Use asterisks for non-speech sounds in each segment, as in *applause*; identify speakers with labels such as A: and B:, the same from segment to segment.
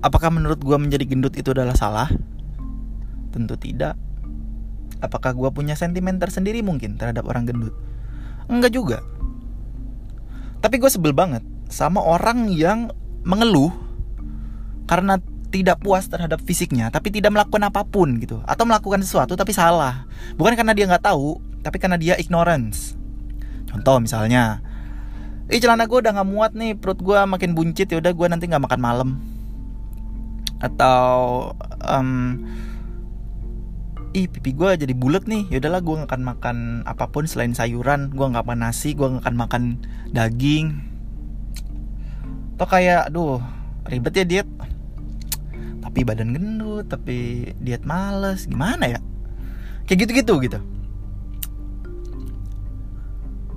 A: Apakah menurut gue menjadi gendut itu adalah salah? Tentu tidak. Apakah gue punya sentimen tersendiri mungkin terhadap orang gendut? Enggak juga. Tapi gue sebel banget sama orang yang mengeluh karena tidak puas terhadap fisiknya tapi tidak melakukan apa pun gitu atau melakukan sesuatu tapi salah bukan karena dia nggak tahu tapi karena dia ignorance contoh misalnya Ih celana gue udah nggak muat nih perut gue makin buncit ya udah gue nanti nggak makan malam. Atau um, ih pipi gue jadi bulat nih ya udahlah gue nggak akan makan apa pun selain sayuran gue nggak makan nasi gue nggak akan makan daging. Atau kayak aduh ribet ya diet. Tapi badan gendut tapi diet males gimana ya? Kayak gitu-gitu gitu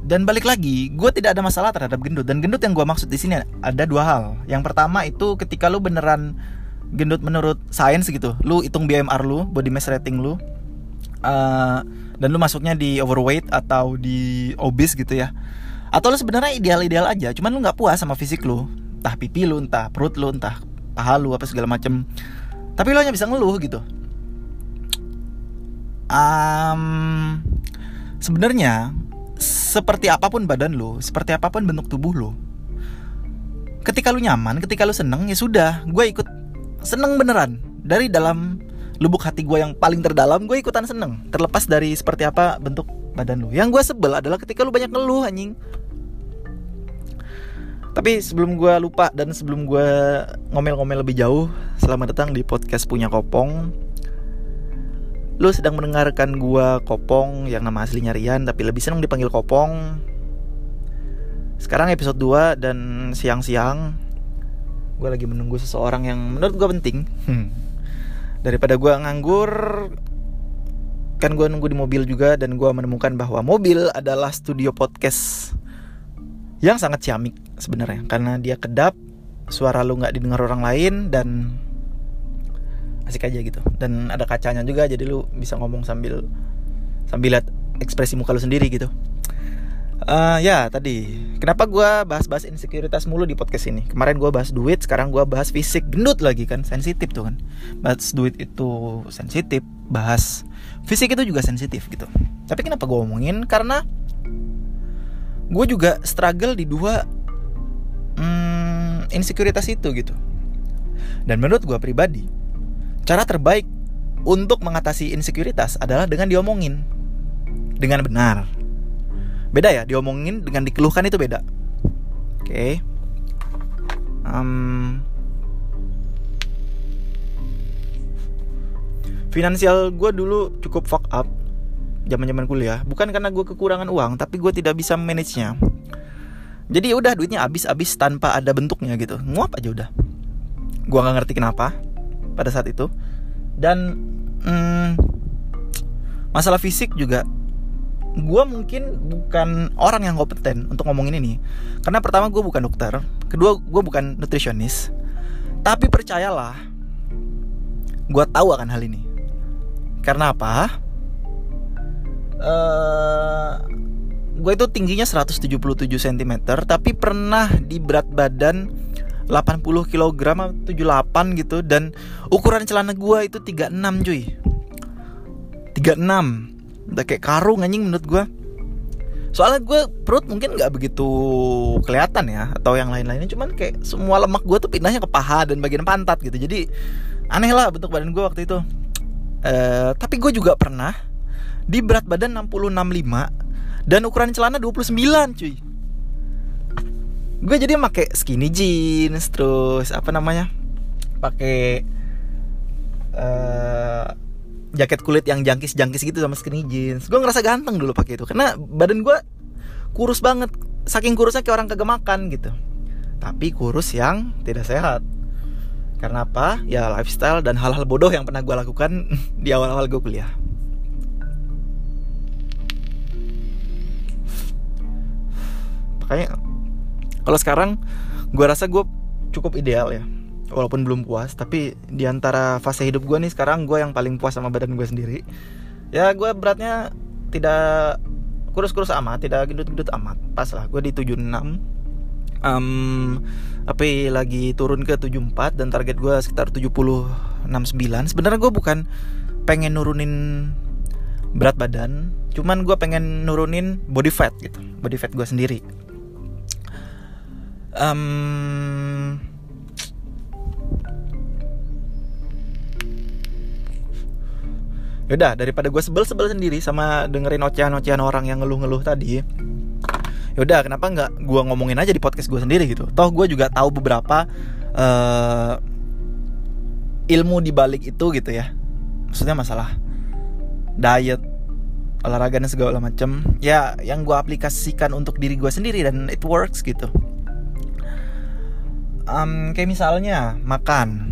A: dan balik lagi gue tidak ada masalah terhadap gendut. Dan gendut yang gue maksud di sini ada dua hal. Yang pertama itu ketika lu beneran gendut menurut sains gitu lu hitung BMR lu body mass rating lu uh, dan lu masuknya di overweight atau di obese gitu ya. Atau lu sebenarnya ideal-ideal aja cuman lu nggak puas sama fisik lu. Entah pipi lu entah perut lu entah paha lu apa segala macem. Tapi lo hanya bisa ngeluh gitu. Um, sebenarnya seperti apa pun badan lo seperti apa pun bentuk tubuh lo ketika lu nyaman ketika lu seneng ya sudah gue ikut seneng beneran. Dari dalam lubuk hati gue yang paling terdalam gue ikutan seneng. Terlepas dari seperti apa bentuk badan lu yang gue sebel adalah ketika lu banyak ngeluh anjing. Tapi sebelum gue lupa dan sebelum gue ngomel-ngomel lebih jauh, selamat datang di podcast punya Kopong. Lu sedang mendengarkan gue Kopong yang nama aslinya Rian tapi lebih senang dipanggil Kopong. Sekarang episode 2 dan siang-siang gue lagi menunggu seseorang yang menurut gue penting. Hmm. Daripada gue nganggur kan gue nunggu di mobil juga dan gue menemukan bahwa mobil adalah studio podcast yang sangat ciamik sebenarnya karena dia kedap suara lu nggak didengar orang lain dan asik aja gitu. Dan ada kacanya juga jadi lu bisa ngomong sambil sambil lihat ekspresi muka lu sendiri gitu. Uh, ya tadi. Kenapa gue bahas-bahas insekuritas mulu di podcast ini? Kemarin gue bahas duit sekarang gue bahas fisik. Gendut lagi kan sensitif tuh kan. Bahas duit itu sensitif bahas fisik itu juga sensitif gitu. Tapi kenapa gue ngomongin karena gue juga struggle di dua hmm, insekuritas itu gitu. Dan menurut gue pribadi cara terbaik untuk mengatasi insekuritas adalah dengan diomongin. Dengan benar. Beda ya diomongin dengan dikeluhkan itu beda. Oke. Okay. um, finansial gue dulu cukup fuck up zaman zaman kuliah. Bukan karena gue kekurangan uang tapi gue tidak bisa manage nya jadi ya udah duitnya habis-habis tanpa ada bentuknya gitu. Nguap aja udah. Gue nggak ngerti kenapa pada saat itu. Dan hmm, masalah fisik juga gue mungkin bukan orang yang kompeten untuk ngomongin ini. Karena pertama gue bukan dokter. Kedua gue bukan nutrisionis tapi percayalah gue tahu akan hal ini. Karena apa? Uh, eh, gue itu tingginya 177 cm tapi pernah di berat badan 80 kg 78 gitu dan ukuran celana gue itu 36 cuy. 36 udah kayak karung anjing menurut gue soalnya gue perut mungkin nggak begitu kelihatan ya atau yang lain-lainnya. Cuman kayak semua lemak gue tuh pindahnya ke paha dan bagian pantat gitu. Jadi aneh lah bentuk badan gue waktu itu. Uh, tapi gue juga pernah di berat badan 6065 dan ukuran celana 29 cuy gue jadi pakai skinny jeans terus apa namanya pakai uh, jaket kulit yang jangkis jangkis gitu sama skinny jeans. Gue ngerasa ganteng dulu pakai itu karena badan gue kurus banget saking kurusnya kayak orang kagak makan gitu. Tapi kurus yang tidak sehat. Karena apa? Ya lifestyle dan hal-hal bodoh yang pernah gue lakukan *laughs* di awal-awal gue kuliah. Makanya kalau sekarang gue rasa gue cukup ideal ya. Walaupun belum puas tapi di antara fase hidup gue nih sekarang gue yang paling puas sama badan gue sendiri. Ya gue beratnya tidak kurus-kurus amat tidak gendut-gendut amat. Pas lah gue di 76 um, tapi lagi turun ke 74 dan target gue sekitar 76 9 sebenarnya gue bukan pengen nurunin berat badan cuman gue pengen nurunin body fat gitu body fat gue sendiri um, Yaudah daripada gue sebel-sebel sendiri sama dengerin ocehan-ocehan orang yang ngeluh-ngeluh tadi Yaudah kenapa nggak gue ngomongin aja di podcast gue sendiri gitu? Toh gue juga tahu beberapa uh, ilmu di balik itu gitu ya. Maksudnya masalah diet olahraga dan segala macem. Ya yang gue aplikasikan untuk diri gue sendiri dan it works gitu um, kayak misalnya makan.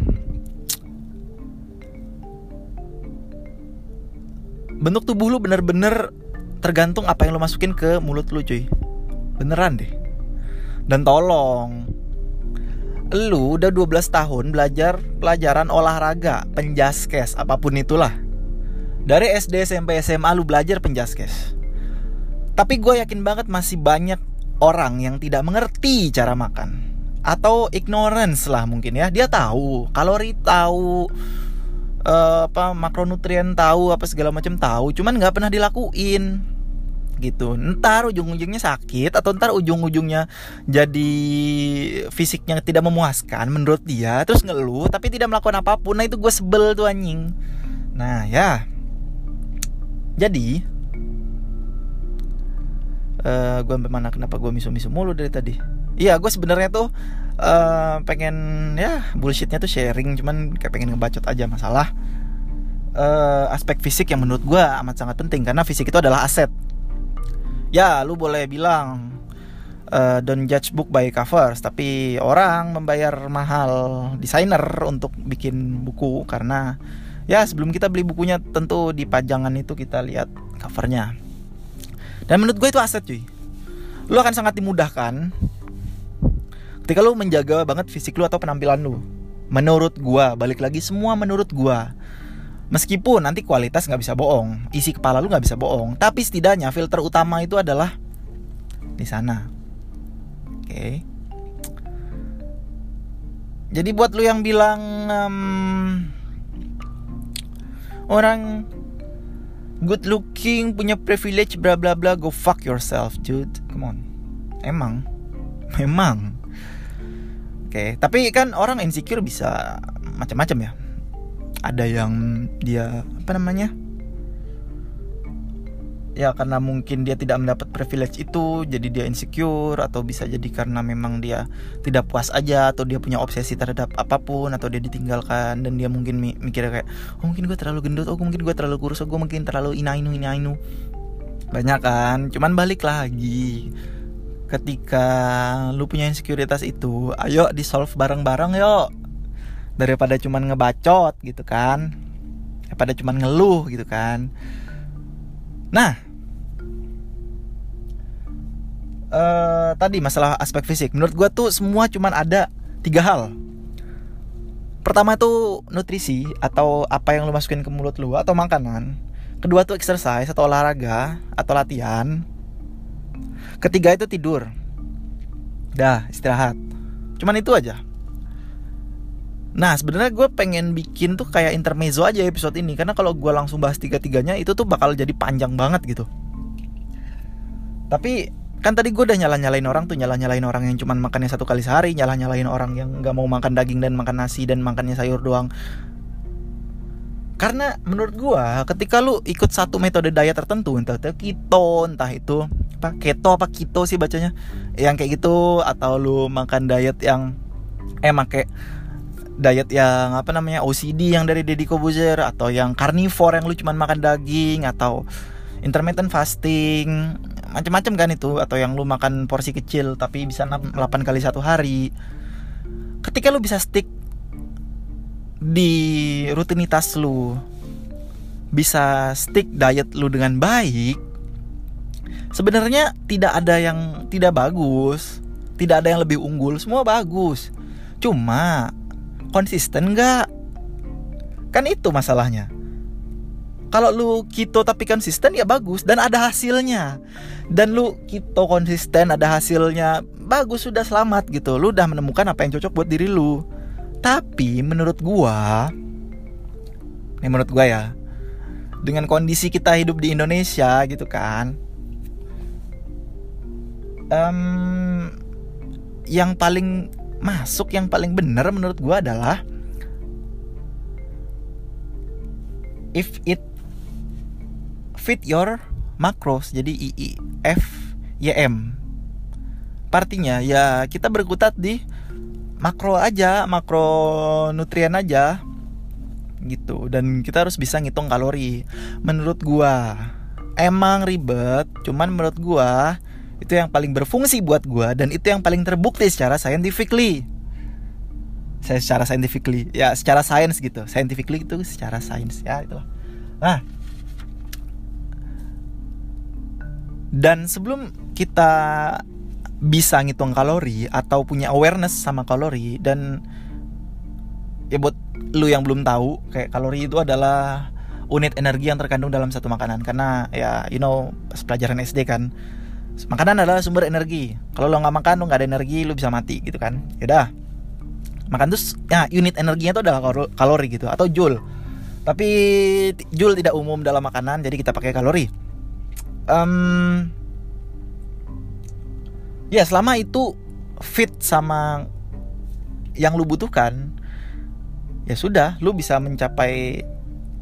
A: Bentuk tubuh lu bener-bener tergantung apa yang lu masukin ke mulut lu cuy. Beneran deh. Dan tolong lu udah 12 tahun belajar pelajaran olahraga penjaskes apa pun itulah. Dari SD SMP SMA lu belajar penjaskes. Tapi gue yakin banget masih banyak orang yang tidak mengerti cara makan atau ignorance lah mungkin ya. Dia tahu. Kalori tahu uh, apa makronutrien tahu apa segala macam tahu. Cuman nggak pernah dilakuin. Gitu. Ntar ujung-ujungnya sakit atau ntar ujung-ujungnya jadi fisiknya tidak memuaskan menurut dia. Terus ngeluh tapi tidak melakukan apa pun. Nah itu gue sebel tuh anjing. Nah ya. Jadi uh, eh, gue mana? Kenapa gue misu-misu mulu dari tadi iya gue sebenarnya tuh uh, pengen ya bullshitnya tuh sharing cuman kayak pengen ngebacot aja masalah uh, aspek fisik yang menurut gue amat sangat penting karena fisik itu adalah aset. Ya lu boleh bilang uh, don't judge book by covers tapi orang membayar mahal desainer untuk bikin buku karena ya sebelum kita beli bukunya tentu di pajangan itu kita lihat covernya. Dan menurut gue itu aset cuy. Lu akan sangat dimudahkan ketika lu menjaga banget fisik lu atau penampilan lu menurut gua balik lagi semua menurut gua. Meskipun nanti kualitas nggak bisa bohong isi kepala lu nggak bisa bohong tapi setidaknya filter utama itu adalah di sana. Oke. Okay. jadi buat lu yang bilang um, orang good looking punya privilege bla bla bla go fuck yourself dude. Come on. Emang. *laughs* Memang okay. tapi kan orang insecure bisa macam-macam ya. Ada yang dia apa namanya? Ya karena mungkin dia tidak mendapat privilege itu jadi dia insecure atau bisa jadi karena memang dia tidak puas aja atau dia punya obsesi terhadap apa pun atau dia ditinggalkan dan dia mungkin mikirnya kayak oh mungkin gue terlalu gendut oh mungkin gue terlalu kurus oh gue mungkin terlalu inainu inainu banyak kan? Cuman balik lagi ketika lu punya insekuritas itu ayo di solve bareng-bareng yuk. Daripada cuman ngebacot gitu kan. Daripada cuman ngeluh gitu kan. Nah. Uh, tadi masalah aspek fisik. Menurut gue tuh semua cuman ada tiga hal. Pertama tuh nutrisi atau apa yang lu masukin ke mulut lu atau makanan. Kedua tuh exercise atau olahraga atau latihan Ketiga itu tidur. Dah, istirahat. Cuman itu aja. Nah sebenarnya gue pengen bikin tuh kayak intermezzo aja episode ini Karena kalau gue langsung bahas tiga-tiganya itu tuh bakal jadi panjang banget gitu Tapi kan tadi gue udah nyala-nyalain orang tuh Nyala-nyalain orang yang cuman makannya satu kali sehari Nyala-nyalain orang yang gak mau makan daging dan makan nasi dan makannya sayur doang Karena menurut gue ketika lu ikut satu metode diet tertentu Entah itu keto, entah itu apa keto apa keto sih bacanya? Yang kayak gitu atau lu makan diet yang eh make diet yang apa namanya OCD yang dari Deddy Kobuzer atau yang carnivore yang lu cuman makan daging atau intermittent fasting macam-macam kan itu atau yang lu makan porsi kecil tapi bisa 8 kali satu hari. Ketika lu bisa stick di rutinitas lu bisa stick diet lu dengan baik sebenarnya tidak ada yang tidak bagus. Tidak ada yang lebih unggul. Semua bagus. Cuma konsisten nggak? Kan itu masalahnya. Kalau lu keto tapi konsisten ya bagus. Dan ada hasilnya. Dan lu keto konsisten ada hasilnya bagus sudah selamat gitu. Lu udah menemukan apa yang cocok buat diri lu. Tapi menurut gua ini menurut gua ya dengan kondisi kita hidup di Indonesia gitu kan um, yang paling masuk yang paling benar menurut gua adalah if it fit your macros jadi I, I F Y M. Partinya ya kita berkutat di makro aja makro nutrien aja gitu. Dan kita harus bisa ngitung kalori. Menurut gua emang ribet cuman menurut gua itu yang paling berfungsi buat gua dan itu yang paling terbukti secara scientifically. Saya secara scientifically ya secara sains gitu. Scientifically itu secara sains ya itulah. Nah. Dan sebelum kita bisa ngitung kalori atau punya awareness sama kalori dan ya buat lu yang belum tahu kayak kalori itu adalah unit energi yang terkandung dalam satu makanan. Karena ya you know pelajaran SD kan makanan adalah sumber energi. Kalau lo nggak makan lo nggak ada energi lo bisa mati gitu kan? Yaudah. Makan terus ya unit energinya itu adalah kalori gitu atau joule. Tapi joule tidak umum dalam makanan jadi kita pakai kalori. Um, ya selama itu fit sama yang lu butuhkan ya sudah lu bisa mencapai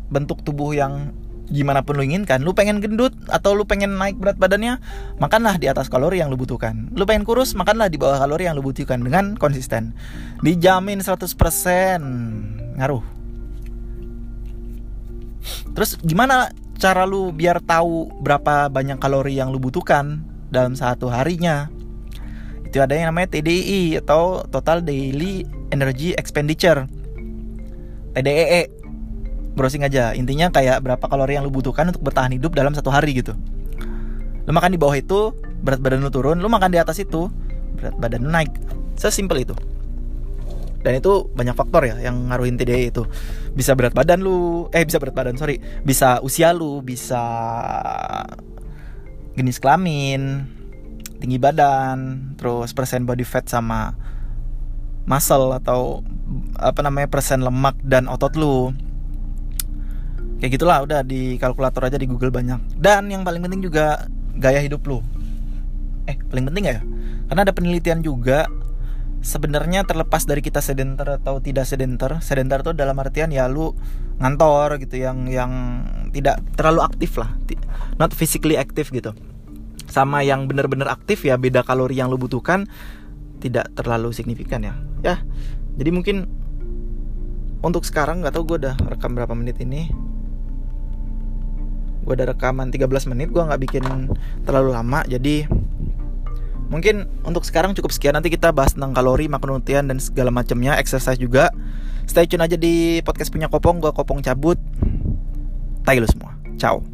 A: bentuk tubuh yang gimana pun lu inginkan lu pengen gendut atau lu pengen naik berat badannya makanlah di atas kalori yang lu butuhkan. Lu pengen kurus makanlah di bawah kalori yang lu butuhkan dengan konsisten. Dijamin 100% ngaruh. Terus gimana cara lu biar tahu berapa banyak kalori yang lu butuhkan dalam satu harinya? Itu ada yang namanya TDI atau Total Daily Energy Expenditure. TDEE e. browsing aja. Intinya kayak berapa kalori yang lu butuhkan untuk bertahan hidup dalam satu hari gitu. Lu makan di bawah itu berat badan lu turun lu makan di atas itu berat badan lu naik. Sesimpel itu. Dan itu banyak faktor ya yang ngaruhin TDE itu. Bisa berat badan lu eh bisa berat badan sorry. Bisa usia lu bisa jenis kelamin tinggi badan terus persen body fat sama muscle atau apa namanya persen lemak dan otot lu kayak gitulah udah di kalkulator aja di Google banyak. Dan yang paling penting juga gaya hidup lu. Eh paling penting gak ya? Karena ada penelitian juga sebenarnya terlepas dari kita sedentar atau tidak sedentar sedentar tuh dalam artian ya lu ngantor gitu yang yang tidak terlalu aktif lah. Not physically active gitu. Sama yang benar-benar aktif ya beda kalori yang lu butuhkan tidak terlalu signifikan ya. Ya jadi mungkin untuk sekarang nggak tahu gue udah rekam berapa menit ini gue udah rekaman 13 menit gue nggak bikin terlalu lama jadi Mungkin untuk sekarang cukup sekian nanti kita bahas tentang kalori, makronutrien dan segala macamnya, exercise juga. Stay tune aja di podcast punya Kopong, gua Kopong cabut. Lu semua. Ciao.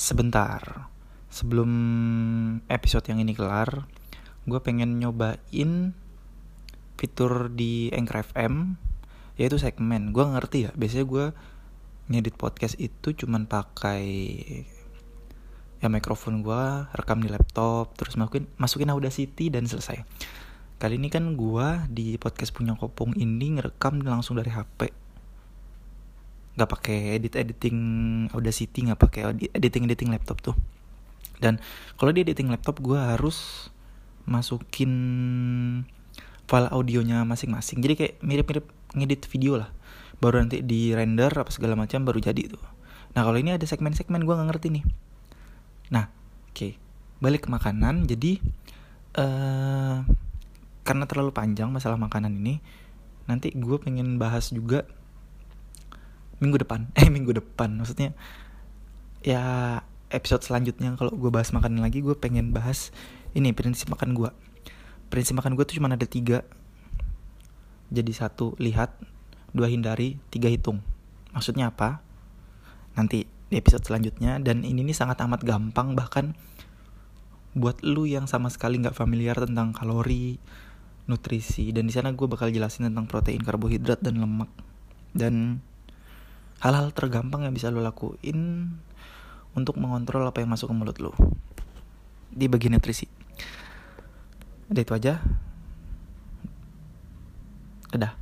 A: Sebentar. Sebelum episode yang ini kelar, gue pengen nyobain fitur di Anchor FM yaitu segmen. Gue ngerti ya, biasanya gue ngedit podcast itu cuman pakai ya mikrofon gue rekam di laptop terus masukin masukin Audacity dan selesai. Kali ini kan gue di podcast punya kopong ini ngerekam langsung dari HP nggak pakai edit editing Audacity nggak pakai editing editing laptop tuh. Dan kalau di editing laptop gue harus masukin file audionya masing-masing. Jadi kayak mirip-mirip ngedit video lah. Baru nanti di render apa segala macam baru jadi tuh. Nah kalau ini ada segmen-segmen gue nggak ngerti nih. Nah oke. Okay. balik ke makanan jadi uh, karena terlalu panjang masalah makanan ini nanti gue pengen bahas juga minggu depan. *laughs* Eh minggu depan maksudnya ya episode selanjutnya kalau gue bahas makanan lagi gue pengen bahas ini prinsip makan gue prinsip makan gue tuh cuma ada tiga jadi satu lihat dua hindari, tiga hitung. Maksudnya apa? Nanti di episode selanjutnya dan ini nih sangat amat gampang bahkan buat lu yang sama sekali nggak familiar tentang kalori, nutrisi dan di sana gue bakal jelasin tentang protein, karbohidrat dan lemak dan hal-hal tergampang yang bisa lo lakuin untuk mengontrol apa yang masuk ke mulut lo di bagian nutrisi. Udah itu aja. Udah.